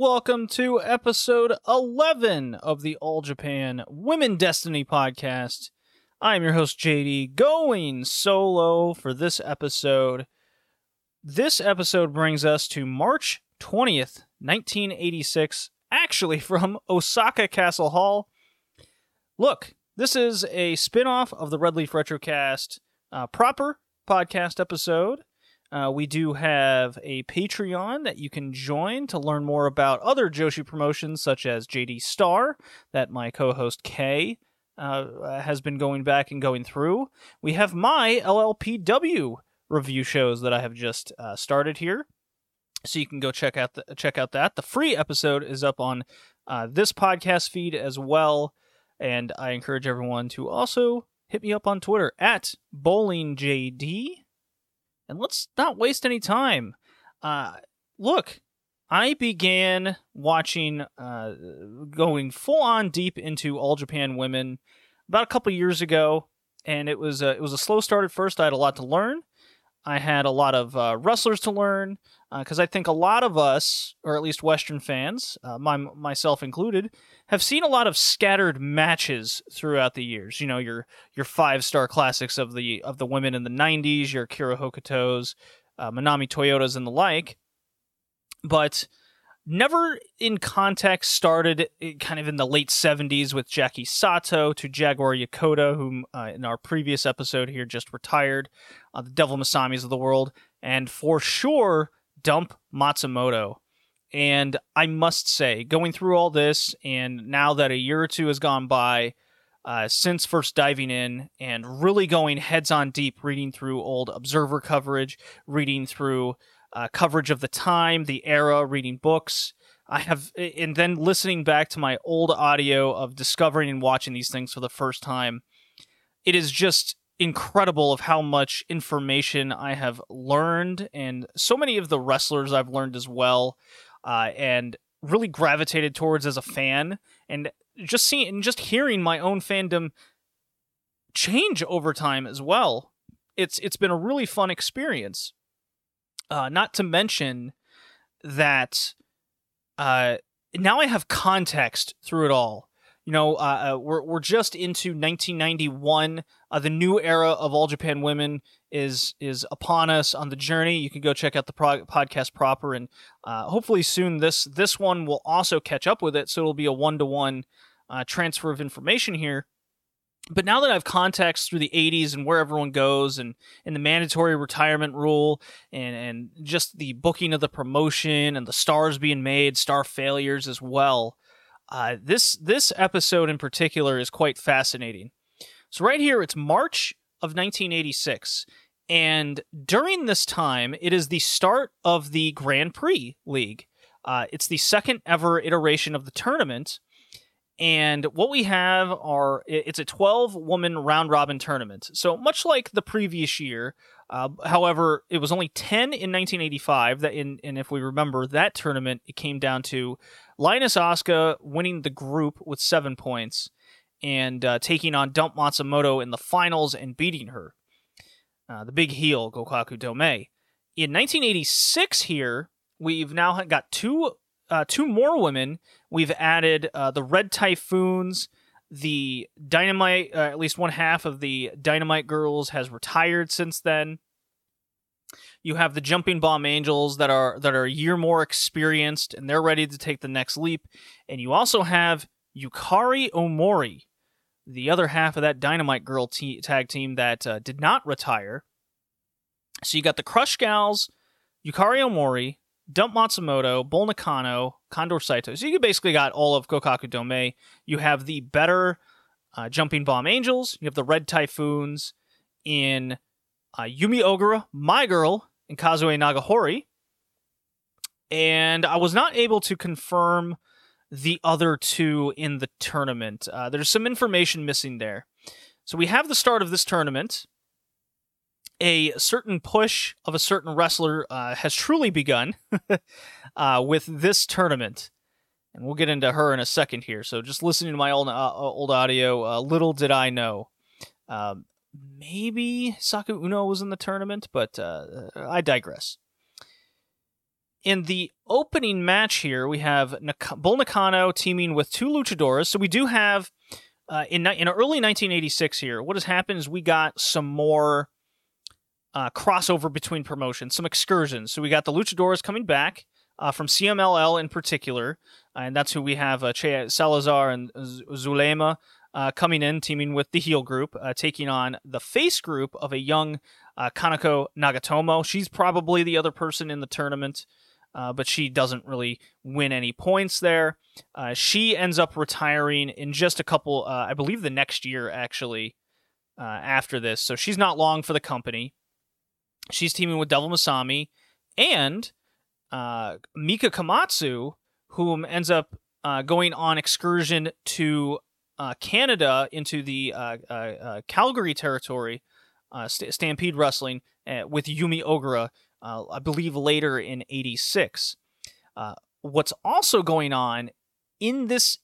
welcome to episode 11 of the All Japan Women Destiny podcast. I'm your host, JD, going solo for this episode. This episode brings us to March 20th, 1986, actually from Osaka Castle Hall. Look, this is a spin off of the Red Leaf Retrocast uh, proper podcast episode. Uh, we do have a Patreon that you can join to learn more about other Joshi promotions, such as JD Star, that my co host Kay uh, has been going back and going through. We have my LLPW review shows that I have just uh, started here. So you can go check out the, check out that. The free episode is up on uh, this podcast feed as well, and I encourage everyone to also hit me up on Twitter at bowlingjd and let's not waste any time. Uh, look, I began watching, uh, going full on deep into All Japan Women about a couple years ago, and it was a, it was a slow start at first. I had a lot to learn. I had a lot of uh, wrestlers to learn because uh, I think a lot of us, or at least Western fans, uh, my, myself included, have seen a lot of scattered matches throughout the years. You know, your your five star classics of the of the women in the '90s, your Kira Hokutos, uh, Manami Toyotas, and the like, but never in context started kind of in the late 70s with Jackie Sato to Jaguar Yokota, whom uh, in our previous episode here just retired, uh, the Devil Masamis of the world, and for sure dump Matsumoto. And I must say, going through all this, and now that a year or two has gone by uh, since first diving in and really going heads on deep, reading through old Observer coverage, reading through uh, coverage of the time, the era, reading books. I have, and then listening back to my old audio of discovering and watching these things for the first time. It is just incredible of how much information I have learned, and so many of the wrestlers I've learned as well, uh, and really gravitated towards as a fan, and just seeing and just hearing my own fandom change over time as well. It's it's been a really fun experience. Uh, not to mention that uh, now I have context through it all you know, uh, uh, we're we're just into 1991. Uh, the new era of All Japan Women is is upon us on the journey. You can go check out the pro- podcast proper, and uh, hopefully soon this this one will also catch up with it. So it'll be a one to one transfer of information here. But now that I've context through the 80s and where everyone goes, and and the mandatory retirement rule, and and just the booking of the promotion and the stars being made, star failures as well. Uh, this this episode in particular is quite fascinating. So right here, it's March of 1986, and during this time, it is the start of the Grand Prix League. Uh, it's the second ever iteration of the tournament, and what we have are it's a 12 woman round robin tournament. So much like the previous year, uh, however, it was only 10 in 1985. That in, and if we remember that tournament, it came down to Lioness Asuka winning the group with seven points and uh, taking on Dump Matsumoto in the finals and beating her. Uh, the big heel, Gokuaku Domei. In 1986, here we've now got two uh, two more women. We've added uh, the Red Typhoons. The Dynamite, uh, at least one half of the Dynamite Girls has retired since then. You have the jumping bomb angels that are that are a year more experienced and they're ready to take the next leap. And you also have Yukari Omori, the other half of that Dynamite Girl tag team that uh, did not retire. So you got the Crush Gals, Yukari Omori, Dump Matsumoto, Bull Nakano, Condor Saito. So you basically got all of Gokuaku Domei. You have the better uh, Jumping Bomb Angels. You have the Red Typhoons in uh, Yumi Ogura, my girl, and Kazue Nagahori. And I was not able to confirm the other two in the tournament. Uh, there's some information missing there. So we have the start of this tournament. A certain push of a certain wrestler uh, has truly begun uh, with this tournament. And we'll get into her in a second here. So just listening to my old, uh, old audio, uh, little did I know. Um, maybe Saku Uno was in the tournament, but uh, I digress. in the opening match here, we have Nak- Bull Nakano teaming with two luchadores. So we do have uh, in in early 1986 here. What has happened is we got some more uh, crossover between promotions, some excursions. So we got the luchadores coming back uh, from CMLL in particular, and that's who we have uh, che Salazar and Z- Zulema. Uh, coming in, teaming with the heel group, uh, taking on the face group of a young uh, Kanako Nagatomo. She's probably the other person in the tournament uh, but she doesn't really win any points there. Uh, she ends up retiring in just a couple, uh, I believe the next year actually, after this. So she's not long for the company. She's teaming with Devil Masami and uh, Mika Komatsu, whom ends up uh, going on excursion to Canada into the Calgary territory, St- Stampede Wrestling, with Yumi Ogura uh, I believe later in 86. Uh, what's also going on in this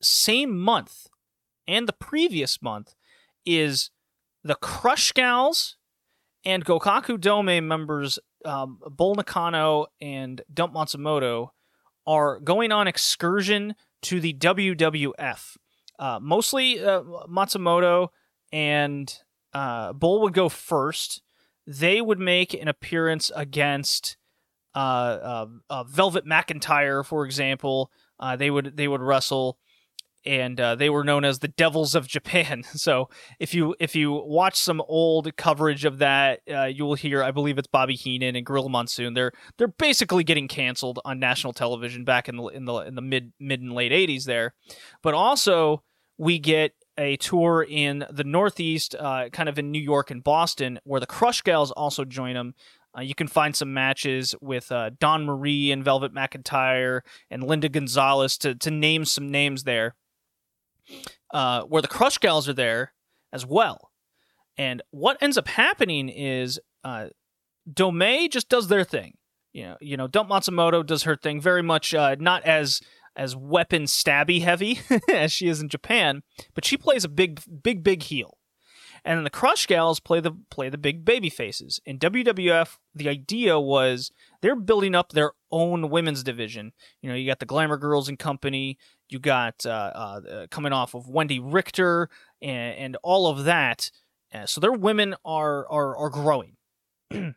same month and the previous month is the Crush Gals and Gokaku Dome members um, Bull Nakano and Dump Matsumoto are going on excursion to the WWF. Uh, mostly uh, Matsumoto and uh, Bull would go first, they would make an appearance against uh, uh, uh, Velvet McIntyre, for example. Uh, they would they would wrestle, and uh, they were known as the Devils of Japan. So if you if you watch some old coverage of that, uh, you will hear I believe it's Bobby Heenan and Gorilla Monsoon. They're they're basically getting canceled on national television back in the in the in the mid mid and late '80s there, but also we get a tour in the Northeast, uh, kind of in New York and Boston, where the Crush Gals also join them. Uh, you can find some matches with uh, Dawn Marie and Velvet McIntyre and Linda Gonzalez to, to name some names there, uh, where the Crush Gals are there as well. And what ends up happening is uh, Domei just does their thing. You know, you know, Dump Matsumoto does her thing very much uh, not as as weapon stabby heavy as she is in Japan, but she plays a big, big, big heel. And then the Crush Gals play the play the big baby faces. In WWF, the idea was they're building up their own women's division. You know, you got the Glamour Girls and Company, you got uh, uh, coming off of Wendi Richter and, and all of that. Uh, so their women are are are growing.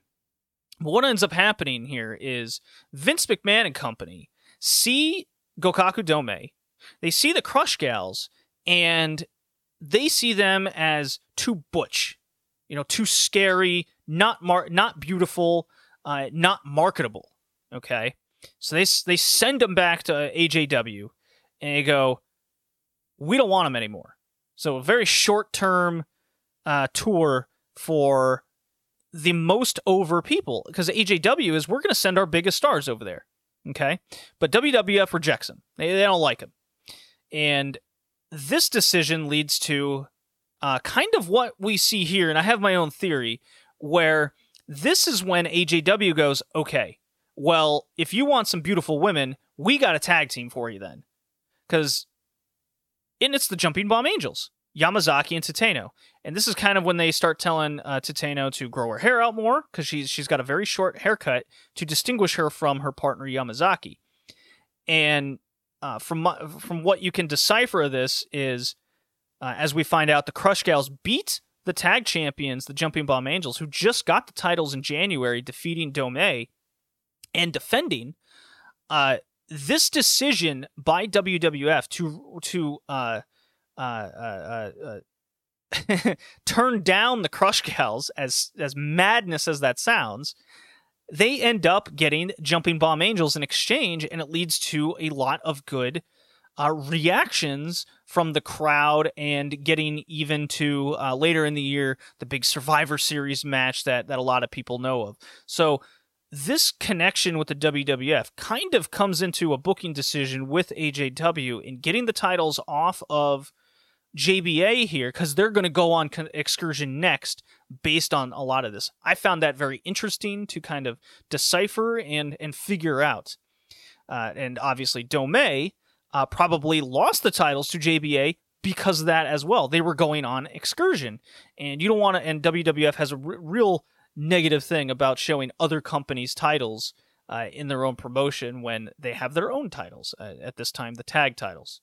what ends up happening here is Vince McMahon and company see Gokuaku Domei, they see the Crush Gals and they see them as too butch, you know, too scary, not mar- not beautiful, uh, not marketable. Okay, so they they send them back to AJW, and they go, "We don't want them anymore." So a very short term uh, tour for the most over people because AJW is we're going to send our biggest stars over there. Okay. But WWF rejects them; They, they don't like them, And this decision leads to uh, kind of what we see here. And I have my own theory where this is when AJW goes, okay, well, if you want some beautiful women, we got a tag team for you then. Because, and it's the Jumping Bomb Angels. Yamazaki and Tateno. And this is kind of when they start telling uh, Tateno to grow her hair out more because she's she's got a very short haircut to distinguish her from her partner Yamazaki. And uh, from my, from what you can decipher of this is, uh, as we find out, the Crush Gals beat the tag champions, the Jumping Bomb Angels, who just got the titles in January, defeating Dome and defending. Uh, this decision by WWF to to uh, uh, uh, uh, turn down the Crush Gals, as as madness as that sounds, they end up getting Jumping Bomb Angels in exchange, and it leads to a lot of good uh, reactions from the crowd, and getting even to uh, later in the year the big Survivor Series match that that a lot of people know of. So this connection with the WWF kind of comes into a booking decision with AJW in getting the titles off of JBA here because they're going to go on excursion next based on a lot of this. I found that very interesting to kind of decipher and and figure out. Uh, and obviously, Dome uh, probably lost the titles to JBA because of that as well. They were going on excursion, and you don't want to. And WWF has a r- real negative thing about showing other companies' titles uh, in their own promotion when they have their own titles uh, at this time, the tag titles.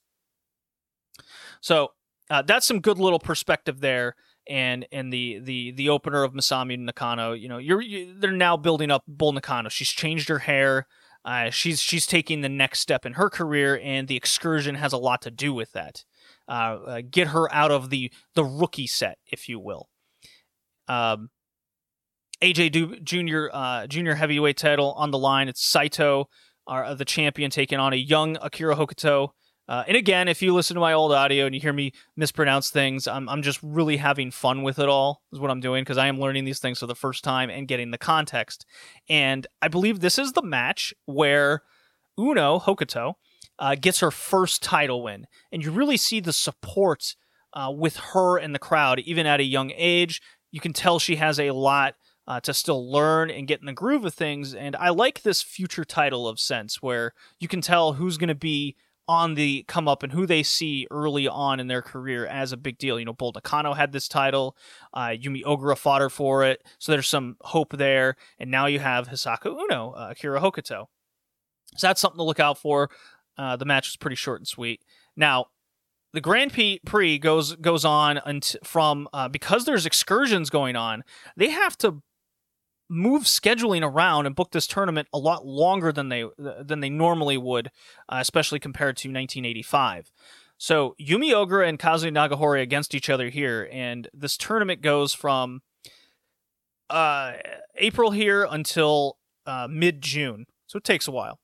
So uh, that's some good little perspective there. And and the the the opener of Masami Nakano, you know, you're you, they're now building up Bull Nakano. She's changed her hair. Uh, she's she's taking the next step in her career, and the excursion has a lot to do with that. Uh, uh, get her out of the the rookie set, if you will. Um, AJ du- Junior uh, Junior heavyweight title on the line. It's Saito, uh, the champion, taking on a young Akira Hokuto. Uh, and again, if you listen to my old audio and you hear me mispronounce things, I'm, I'm just really having fun with it all, is what I'm doing, because I am learning these things for the first time and getting the context. And I believe this is the match where Uno, Hokuto, uh, gets her first title win. And you really see the support uh, with her and the crowd, even at a young age. You can tell she has a lot uh, to still learn and get in the groove of things. And I like this future title of sense where you can tell who's going to be on the come up and who they see early on in their career as a big deal. You know, Bull Nakano had this title, uh, Yumi Ogura fought her for it, so there's some hope there. And now you have Hisako Uno, uh, Akira Hokuto. So that's something to look out for. Uh, the match was pretty short and sweet. Now, the Grand Prix goes goes on until, from uh, because there's excursions going on. They have to move scheduling around and book this tournament a lot longer than they than they normally would, uh, especially compared to 1985. So Yumi Ogura and Kazue Nagahori against each other here, and this tournament goes from uh, April here until uh, mid June, so it takes a while.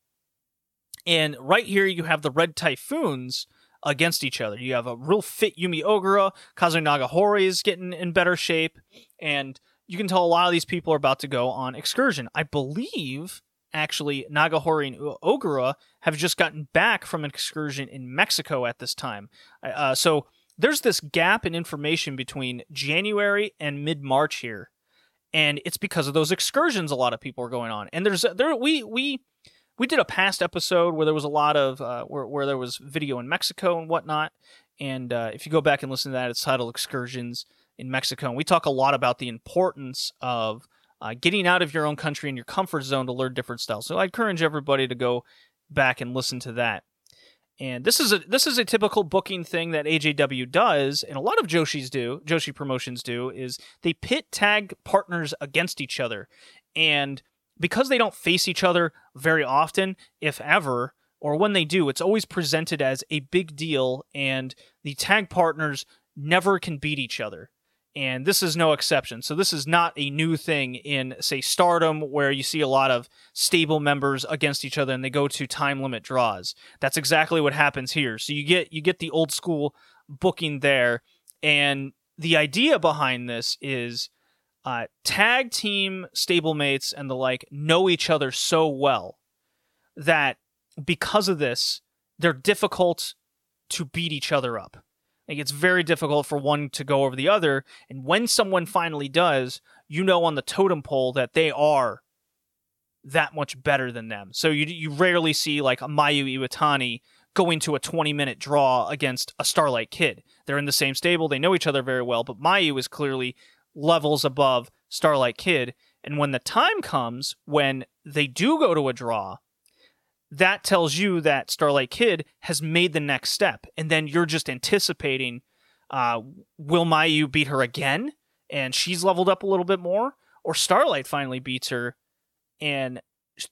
And right here, you have the Red Typhoons against each other. You have a real fit Yumi Ogura, Kazue Nagahori is getting in better shape, and you can tell a lot of these people are about to go on excursion. I believe actually Nagahori and Ogura have just gotten back from an excursion in Mexico at this time. Uh, so there's this gap in information between January and mid March here, and it's because of those excursions. A lot of people are going on, and there's there we we we did a past episode where there was a lot of uh, where where there was video in Mexico and whatnot. And uh, if you go back and listen to that, it's titled "Excursions." In Mexico. And we talk a lot about the importance of uh, getting out of your own country and your comfort zone to learn different styles. So I encourage everybody to go back and listen to that. And this is a this is a typical booking thing that AJW does, and a lot of Joshi's do, Joshi promotions do, is they pit tag partners against each other. And because they don't face each other very often, if ever, or when they do, it's always presented as a big deal, and the tag partners never can beat each other and this is no exception. So this is not a new thing in say Stardom where you see a lot of stable members against each other and they go to time limit draws. That's exactly what happens here. So you get you get the old school booking there and the idea behind this is uh, tag team stablemates and the like know each other so well that because of this they're difficult to beat each other up like gets very difficult for one to go over the other. And when someone finally does, you know on the totem pole that they are that much better than them. So you you rarely see like Mayu Iwatani going to a 20 minute draw against a Starlight Kid. They're in the same stable, they know each other very well, but Mayu is clearly levels above Starlight Kid. And when the time comes when they do go to a draw, that tells you that Starlight Kid has made the next step, and then you're just anticipating, uh, will Mayu beat her again, and she's leveled up a little bit more, or Starlight finally beats her, and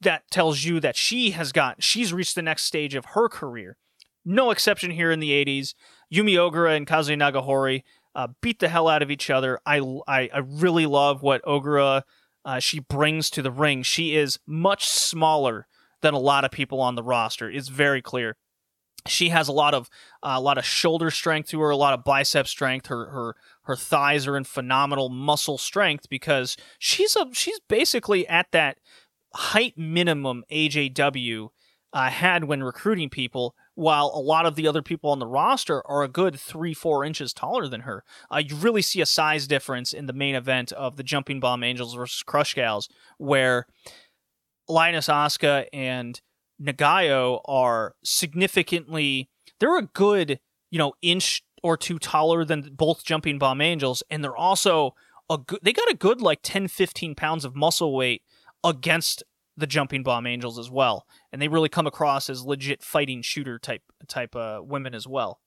that tells you that she has got she's reached the next stage of her career. No exception here in the '80s. Yumi Ogura and Kazue Nagahori uh, beat the hell out of each other. I I, I really love what Ogura uh, she brings to the ring. She is much smaller than a lot of people on the roster. It's very clear. She has a lot of uh, a lot of shoulder strength to her, a lot of bicep strength. Her her her thighs are in phenomenal muscle strength because she's a she's basically at that height minimum AJW uh, had when recruiting people, while a lot of the other people on the roster are a good three, four inches taller than her. Uh, you really see a size difference in the main event of the Jumping Bomb Angels versus Crush Gals, where Lioness Asuka and Nagayo are significantly they're a good, you know, inch or two taller than both Jumping Bomb Angels, and they're also a good they got a good like 10, 15 pounds of muscle weight against the Jumping Bomb Angels as well, and they really come across as legit fighting shooter type type uh, women as well.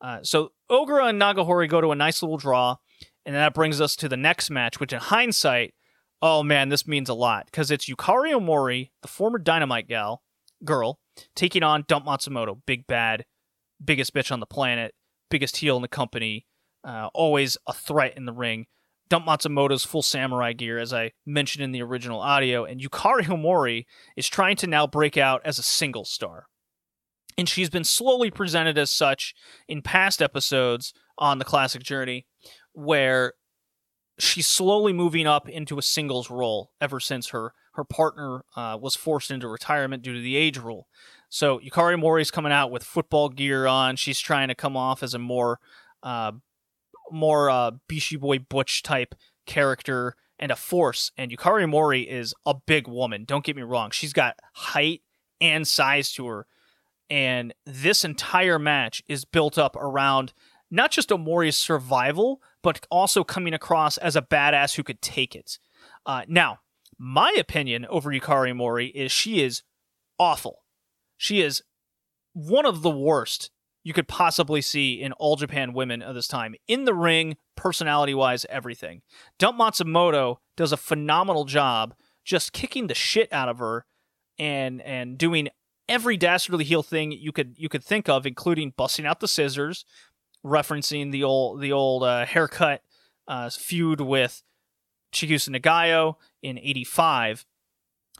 Uh, so ogura and Nagahori go to a nice little draw, and that brings us to the next match, which in hindsight, oh man, this means a lot because it's Yukari Omori, the former Dynamite gal girl, taking on Dump Matsumoto, big bad, biggest bitch on the planet, biggest heel in the company, uh, always a threat in the ring. Dump Matsumoto's full samurai gear, as I mentioned in the original audio, and Yukari Omori is trying to now break out as a single star. And she's been slowly presented as such in past episodes on the Classic Journey, where she's slowly moving up into a singles role ever since her her partner uh, was forced into retirement due to the age rule. So Yukari Omori's coming out with football gear on. She's trying to come off as a more uh, more uh, Bishi Boy Butch type character and a force. And Yukari Mori is a big woman. Don't get me wrong; she's got height and size to her. And this entire match is built up around not just Omori's survival, but also coming across as a badass who could take it. Uh, now, my opinion over Yukari Mori is she is awful. She is one of the worst you could possibly see in all Japan women of this time. In the ring, personality wise, everything. Dump Matsumoto does a phenomenal job just kicking the shit out of her and and doing every dastardly heel thing you could you could think of, including busting out the scissors, referencing the old the old uh, haircut uh, feud with Chigusa Nagayo in '85,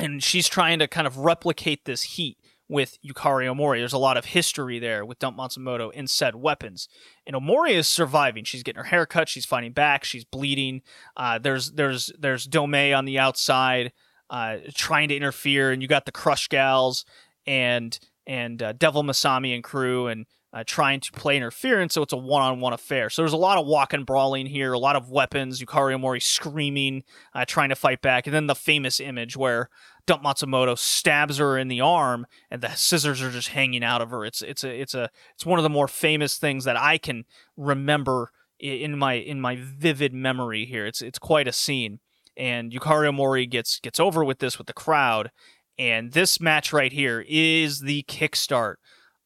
and she's trying to kind of replicate this heat with Yukari Omori. There's a lot of history there with Dump Matsumoto and said weapons. And Omori is surviving. She's getting her hair cut. She's fighting back. She's bleeding. Uh, there's there's there's Dome on the outside uh, trying to interfere, and you got the Crush Gals and and uh, Devil Masami and crew and uh, trying to play interference, so it's a one-on-one affair. So there's a lot of walking, brawling here, a lot of weapons. Yukari Omori screaming, uh, trying to fight back, and then the famous image where Dump Matsumoto stabs her in the arm, and the scissors are just hanging out of her. It's it's a it's a it's one of the more famous things that I can remember in my in my vivid memory here. It's it's quite a scene, and Yukari Omori gets gets over with this with the crowd, and this match right here is the kickstart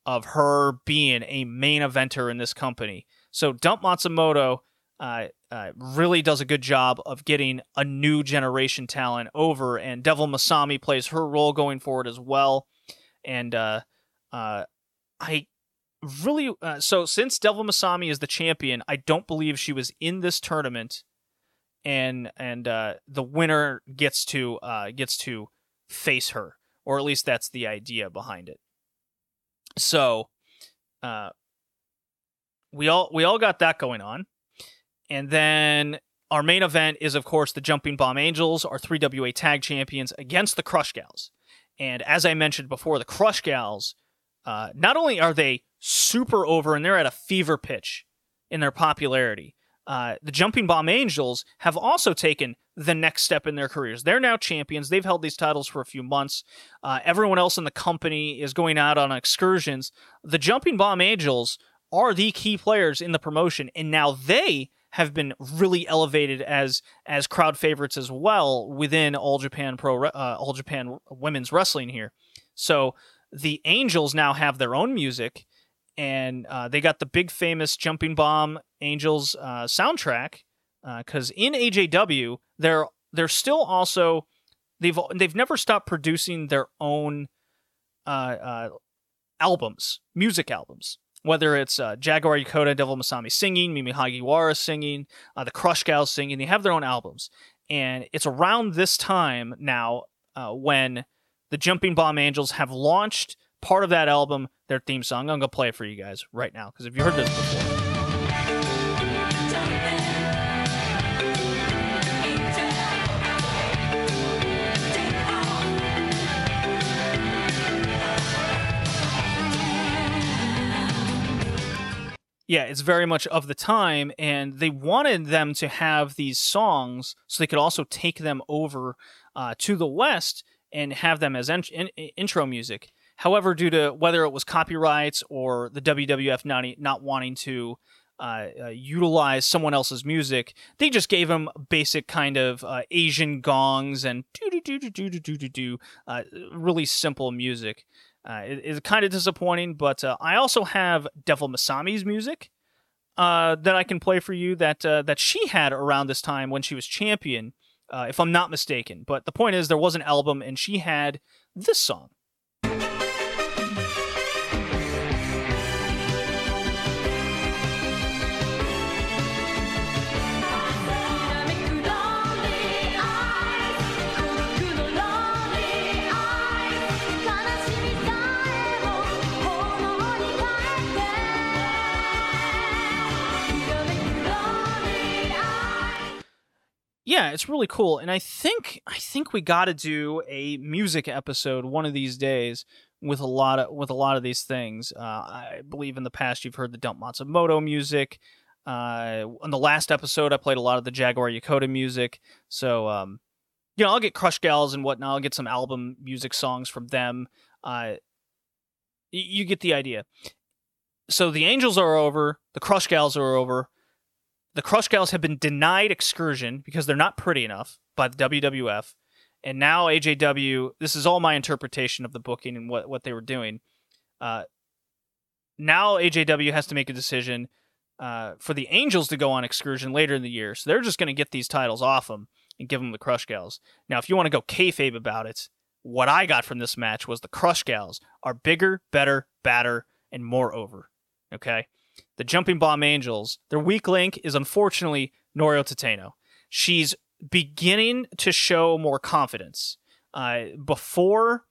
of her being a main eventer in this company. So Dump Matsumoto uh, uh, really does a good job of getting a new generation talent over, and Devil Masami plays her role going forward as well. And uh, uh I really uh, so since Devil Masami is the champion, I don't believe she was in this tournament, and and uh, the winner gets to gets to face her, or at least that's the idea behind it. So, uh, we all we all got that going on, and then our main event is of course the Jumping Bomb Angels, our three WA Tag Champions against the Crush Gals. And as I mentioned before, the Crush Gals, uh, not only are they super over and they're at a fever pitch in their popularity, uh, the Jumping Bomb Angels have also taken the next step in their careers. They're now champions. They've held these titles for a few months. Uh, everyone else in the company is going out on excursions. The Jumping Bomb Angels are the key players in the promotion, and now they have been really elevated as as crowd favorites as well within All Japan Pro uh, All Japan Women's Wrestling here. So the Angels now have their own music and uh, they got the big famous Jumping Bomb Angels uh, soundtrack because uh, in AJW they're they're still also they've they've never stopped producing their own uh, uh, albums, music albums. Whether it's Jaguar Yokota, Devil Masami singing, Mimi Hagiwara singing, the Crush Gals singing, they have their own albums, and it's around this time now when the Jumping Bomb Angels have launched part of that album, their theme song. I'm gonna play it for you guys right now because if you heard this before. yeah, it's very much of the time, and they wanted them to have these songs so they could also take them over uh, to the West and have them as in- in- intro music. However, due to whether it was copyrights or the WWF not, not wanting to uh, uh, utilize someone else's music. They just gave him basic kind of uh, Asian gongs and do do do do do do do do uh, really simple music. Uh, it is kind of disappointing, but uh, I also have Devil Masami's music uh, that I can play for you that uh, that she had around this time when she was champion, uh, if I'm not mistaken. But the point is, there was an album, and she had this song. Yeah, it's really cool, and I think I think we got to do a music episode one of these days with a lot of with a lot of these things. Uh, I believe in the past you've heard the Dump Matsumoto music. Uh, on the last episode, I played a lot of the Jaguar Yokota music. So, um, you know, I'll get Crush Gals and whatnot. I'll get some album music songs from them. Uh, you get the idea. So the Angels are over. The Crush Gals are over the Crush Gals have been denied excursion because they're not pretty enough by the WWF. And now AJW, this is all my interpretation of the booking and what, what they were doing. Uh, now AJW has to make a decision uh, for the Angels to go on excursion later in the year. So they're just going to get these titles off them and give them the Crush Gals. Now, if you want to go kayfabe about it, what I got from this match was the Crush Gals are bigger, better, badder, and more over. Okay? The Jumping Bomb Angels, their weak link is unfortunately Noriyo Tateno. She's beginning to show more confidence. Uh, before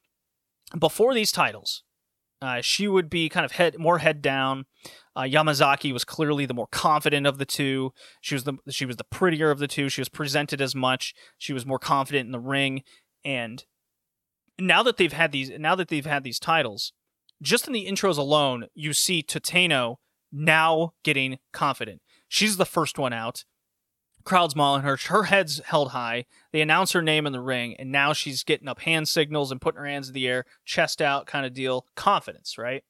before these titles, uh, she would be kind of head more head down. Uh, Yamazaki was clearly the more confident of the two. She was the she was the prettier of the two. She was presented as much. She was more confident in the ring. And now that they've had these now that they've had these titles, just in the intros alone, you see Tateno now getting confident. She's the first one out. Crowd's mauling her. Her head's held high. They announce her name in the ring, and now she's getting up hand signals and putting her hands in the air, chest out kind of deal. Confidence, right?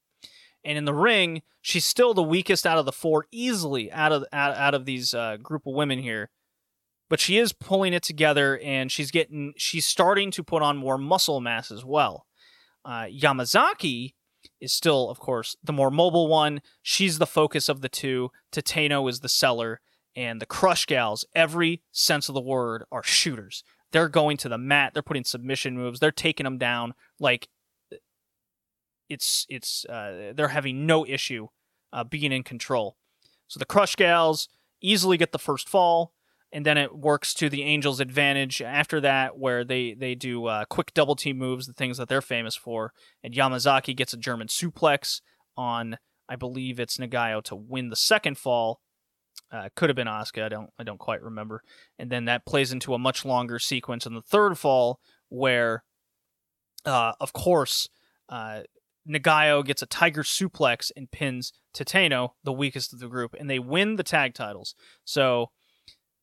And in the ring, she's still the weakest out of the four, easily out of out, out of these uh, group of women here. But she is pulling it together, and she's getting she's starting to put on more muscle mass as well. Uh, Yamazaki is still, of course, the more mobile one. She's the focus of the two. Tateno is the seller. And the Crush Gals, every sense of the word, are shooters. They're going to the mat. They're putting submission moves. They're taking them down like it's it's uh, they're having no issue uh, being in control. So the Crush Gals easily get the first fall and then it works to the Angels' advantage after that, where they they do uh, quick double team moves, the things that they're famous for, and Yamazaki gets a German suplex on, I believe it's Nagayo to win the second fall. Uh, could have been Asuka, I don't I don't quite remember, and then that plays into a much longer sequence in the third fall, where, uh, of course, uh, Nagayo gets a Tiger suplex and pins Tateno, the weakest of the group, and they win the tag titles. So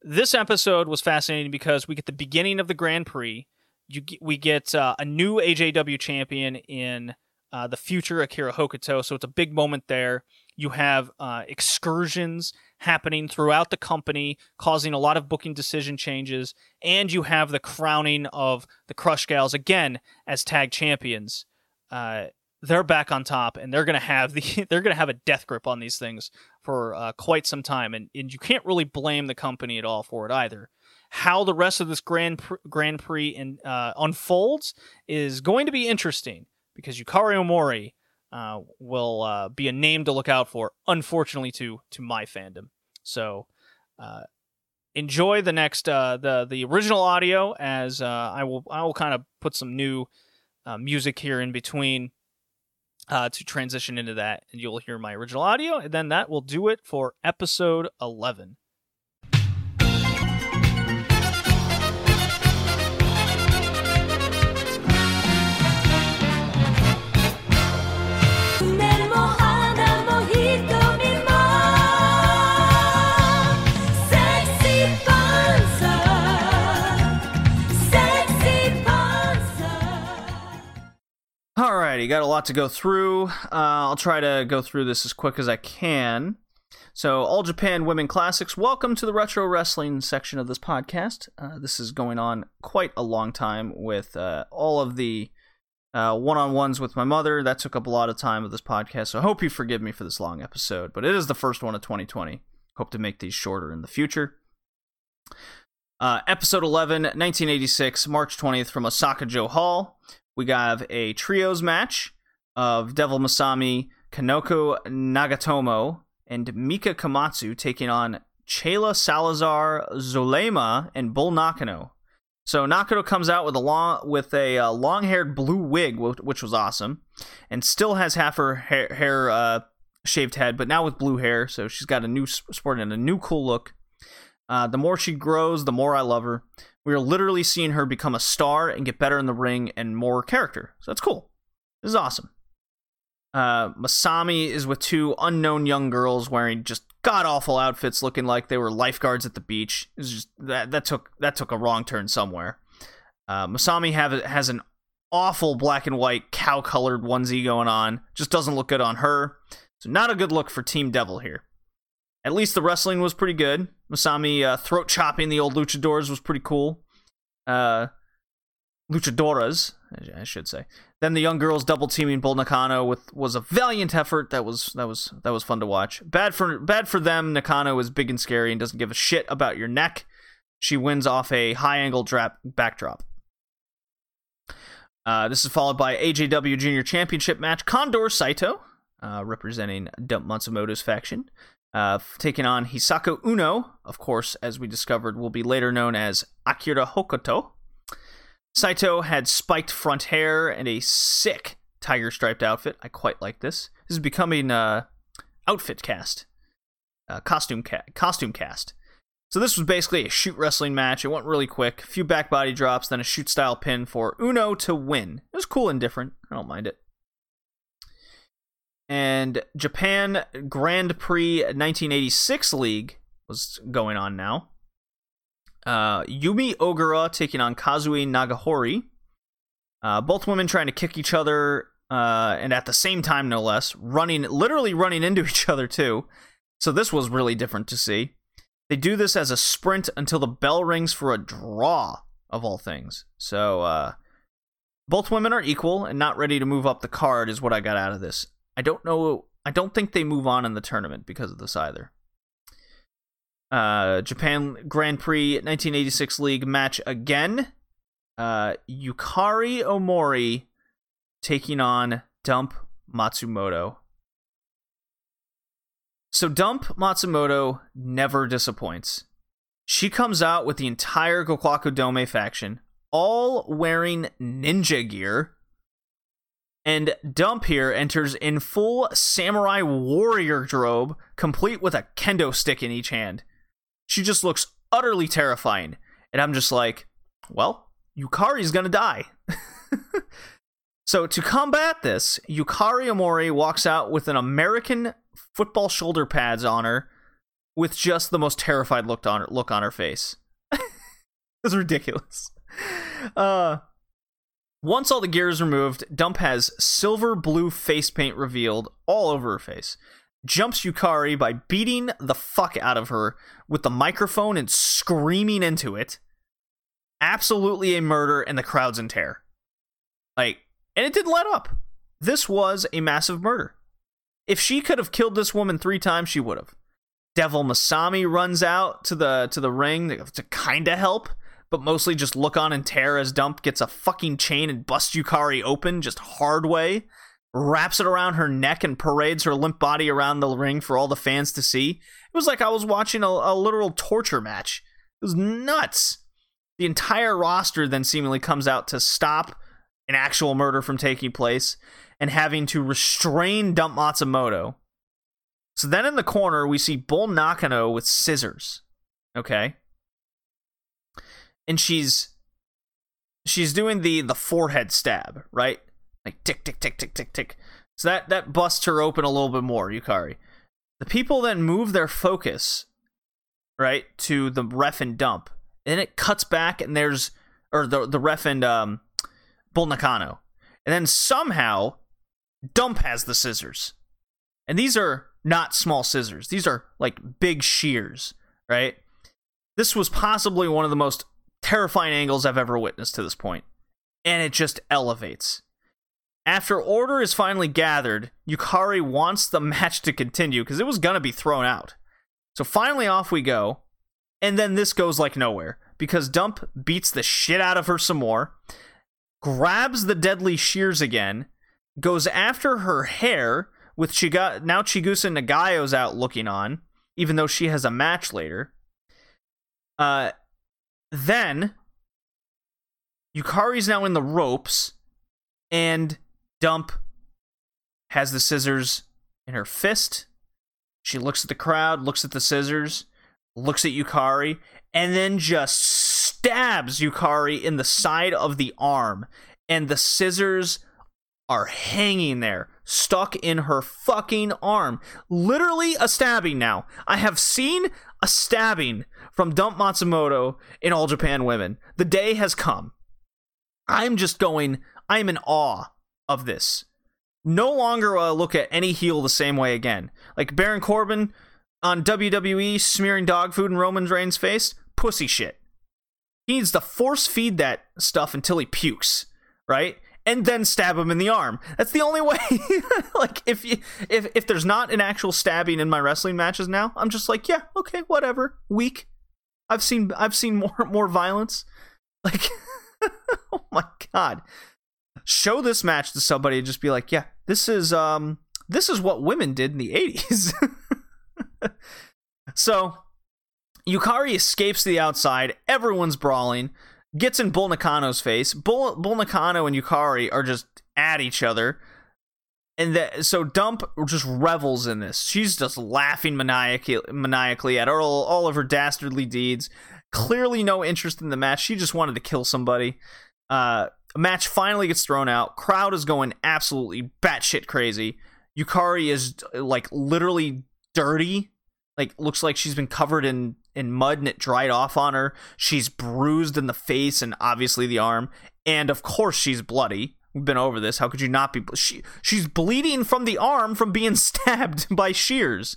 this episode was fascinating because we get the beginning of the Grand Prix. You we get uh, a new AJW champion in uh, the future Akira Hokuto, so it's a big moment there. You have uh, excursions happening throughout the company, causing a lot of booking decision changes, and you have the crowning of the Crush Gals again as tag champions. They're back on top and they're gonna have the they're gonna have a death grip on these things for uh, quite some time and, and you can't really blame the company at all for it either. How the rest of this grand grand prix in, uh, unfolds is going to be interesting because yukari omori uh, will uh, be a name to look out for unfortunately to to my fandom. So uh, enjoy the next uh, the the original audio as i will i will kind of put some new music here in between uh, to transition into that, and you'll hear my original audio, and then that will do it for episode 11. Alrighty, got a lot to go through. Uh, I'll try to go through this as quick as I can. So, All Japan Women Classics, welcome to the retro wrestling section of this podcast. Uh, this is going on quite a long time with uh, all of the one on ones with my mother. That took up a lot of time of this podcast, so I hope you forgive me for this long episode, but it is the first one of 2020. Hope to make these shorter in the future. Uh, episode 11, 1986, March 20th, from Osaka-jo Hall. We have a trios match of Devil Masami, Kanoko Nagatomo, and Mika Komatsu taking on Chela Salazar, Zulema, and Bull Nakano. So Nakano comes out with a long with a uh, long-haired blue wig, which was awesome, and still has half her hair, hair uh, shaved head, but now with blue hair. So she's got a new sport and a new cool look. Uh, the more she grows, the more I love her. We are literally seeing her become a star and get better in the ring and more character. So that's cool. This is awesome. Uh, Masami is with two unknown young girls wearing just god awful outfits, looking like they were lifeguards at the beach. It's just that that took that took a wrong turn somewhere. Uh, Masami have has an awful black and white cow colored onesie going on. Just doesn't look good on her. So not a good look for Team Devil here. At least the wrestling was pretty good. Masami uh, throat chopping the old luchadors was pretty cool. Uh, luchadoras, I should say. Then the young girls double teaming Bull Nakano with was a valiant effort. That was that was that was fun to watch. Bad for bad for them. Nakano is big and scary and doesn't give a shit about your neck. She wins off a high angle drop backdrop. Uh, this is followed by AJW Junior Championship match. Condor Saito, uh, representing Dump Matsumoto's faction, uh, taking on Hisako Uno, of course, as we discovered, will be later known as Akira Hokuto. Saito had spiked front hair and a sick tiger striped outfit. I quite like this. This is becoming uh, outfit cast, uh, costume ca- costume cast. So this was basically a shoot wrestling match. It went really quick. A few back body drops, then a shoot style pin for Uno to win. It was cool and different. I don't mind it. And Japan Grand Prix 1986 League was going on now. Uh, Yumi Ogura taking on Kazue Nagahori. Uh, both women trying to kick each other, uh, and at the same time, no less, running, literally running into each other too. So this was really different to see. They do this as a sprint until the bell rings for a draw, of all things. So uh, both women are equal and not ready to move up the card, is what I got out of this. I don't know. I don't think they move on in the tournament because of this either. Uh, Japan Grand Prix 1986 League match again. Uh, Yukari Omori taking on Dump Matsumoto. So Dump Matsumoto never disappoints. She comes out with the entire Gokuaku Domei faction, all wearing ninja gear. And Dump here enters in full samurai warrior robe, complete with a kendo stick in each hand. She just looks utterly terrifying. And I'm just like, well, Yukari's gonna die. so to combat this, Yukari Omori walks out with an American football shoulder pads on her, with just the most terrified look on her look on her face. it's ridiculous. Uh once all the gear is removed, Dump has silver blue face paint revealed all over her face jumps Yukari by beating the fuck out of her with the microphone and screaming into it. Absolutely a murder, and the crowd's in terror. Like, and it didn't let up. This was a massive murder. If she could have killed this woman three times, she would have. Devil Masami runs out to the to the ring to, to kind of help, but mostly just look on and tear as Dump gets a fucking chain and busts Yukari open just hard way wraps it around her neck and parades her limp body around the ring for all the fans to see. It was like I was watching a, a literal torture match. It was nuts. The entire roster then seemingly comes out to stop an actual murder from taking place and having to restrain Dump Matsumoto. So then in the corner, we see Bull Nakano with scissors. Okay. And she's she's doing the the forehead stab, right? like tick tick tick tick tick tick. So that that busts her open a little bit more, Yukari. The people then move their focus right to the ref and dump, and it cuts back and there's or the the ref and um Bull Nakano, and then somehow Dump has the scissors, and these are not small scissors. These are like big shears, right? This was possibly one of the most terrifying angles I've ever witnessed to this point, and it just elevates. After order is finally gathered, Yukari wants the match to continue because it was going to be thrown out. So finally, off we go. And then this goes like nowhere because Dump beats the shit out of her some more, grabs the deadly shears again, goes after her hair with Chiga. Now Chigusa Nagayo's out looking on, even though she has a match later. Uh, then Yukari's now in the ropes, and Dump has the scissors in her fist. She looks at the crowd, looks at the scissors, looks at Yukari, and then just stabs Yukari in the side of the arm. And the scissors are hanging there, stuck in her fucking arm. Literally a stabbing now. I have seen a stabbing from Dump Matsumoto in All Japan Women. The day has come. I'm just going, I'm in awe of this. No longer will I look at any heel the same way again. Like Baron Corbin on WWE smearing dog food in Roman Reigns' face, pussy shit. He needs to force feed that stuff until he pukes, right? And then stab him in the arm. That's the only way. like if you, if if there's not an actual stabbing in my wrestling matches now, I'm just like, yeah, okay, whatever. Weak. I've seen I've seen more more violence. Like oh my god. Show this match to somebody and just be like, yeah, this is um this is what women did in the 80s. so Yukari escapes to the outside. Everyone's brawling. Gets in Bull Nakano's face. Bull, Bull Nakano and Yukari are just at each other. And that, so Dump just revels in this. She's just laughing maniacally, maniacally at all, all of her dastardly deeds. Clearly, no interest in the match. She just wanted to kill somebody. Uh, match finally gets thrown out. Crowd is going absolutely batshit crazy. Yukari is like literally dirty like looks like she's been covered in in mud and it dried off on her. She's bruised in the face and obviously the arm, and of course she's bloody. We've been over this. How could you not be? She she's bleeding from the arm from being stabbed by shears.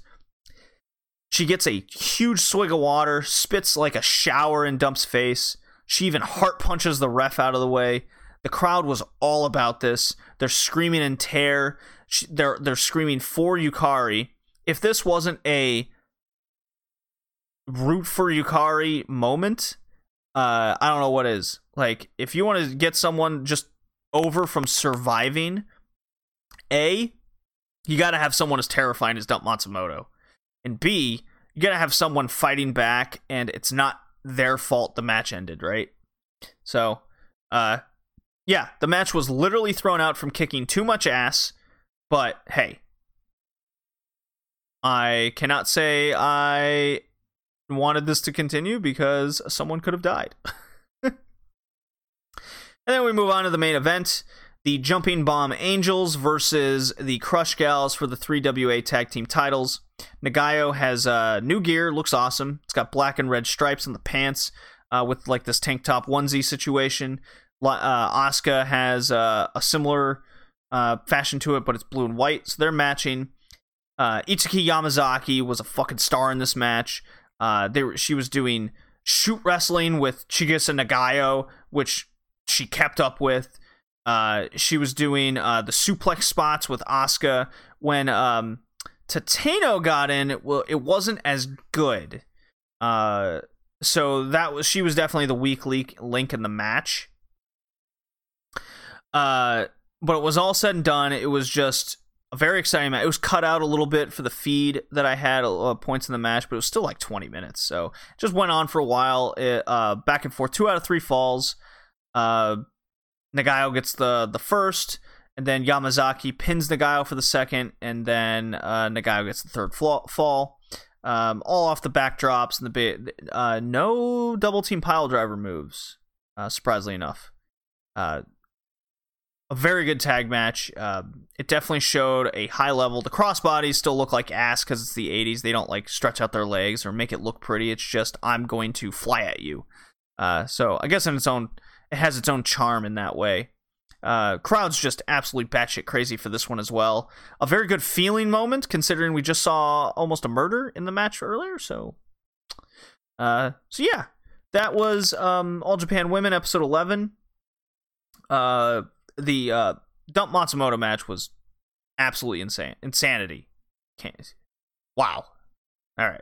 She gets a huge swig of water, spits like a shower in Dump's face. She even heart punches the ref out of the way. The crowd was all about this. They're screaming in tear. They're they're screaming for Yukari. If this wasn't a root for Yukari moment, uh, I don't know what is. Like, if you want to get someone just over from surviving, A, you got to have someone as terrifying as Dump Matsumoto. And B, you got to have someone fighting back, and it's not their fault the match ended, right? So, uh, yeah, the match was literally thrown out from kicking too much ass, but hey, I cannot say I wanted this to continue because someone could have died. and then we move on to the main event the Jumping Bomb Angels versus the Crush Gals for the 3WA Tag Team titles. Nagayo has uh, new gear, looks awesome. It's got black and red stripes on the pants uh, with like this tank top onesie situation. Uh, Asuka has uh, a similar uh, fashion to it, but it's blue and white, so they're matching. Uh, Itsuki Yamazaki was a fucking star in this match. Uh, they were, she was doing shoot wrestling with Chigusa Nagayo, which she kept up with. Uh, she was doing uh, the suplex spots with Asuka. When um, Tateno got in, it, well, it wasn't as good. Uh, so that was she was definitely the weak link, in the match. Uh, but it was all said and done. It was just a very exciting match. It was cut out a little bit for the feed that I had uh, points in the match, but it was still like 20 minutes. So just went on for a while, it, uh, back and forth. Two out of three falls. Uh, Nagayo gets the the first, and then Yamazaki pins Nagayo for the second, and then uh, Nagayo gets the third fall. Um, all off the backdrops and the bit. Uh, no double team pile driver moves. Uh, surprisingly enough a very good tag match. Um, it definitely showed a high level. The crossbodies still look like ass because it's the 80s. They don't like stretch out their legs or make it look pretty. It's just I'm going to fly at you. Uh, so I guess in its own, it has its own charm in that way. Uh, crowd's just absolutely batshit crazy for this one as well. A very good feeling moment considering we just saw almost a murder in the match earlier. So, uh, so yeah, that was um, All Japan Women episode 11. Uh, the uh, Dump Matsumoto match was absolutely insane. Insanity. Can't. Wow. All right.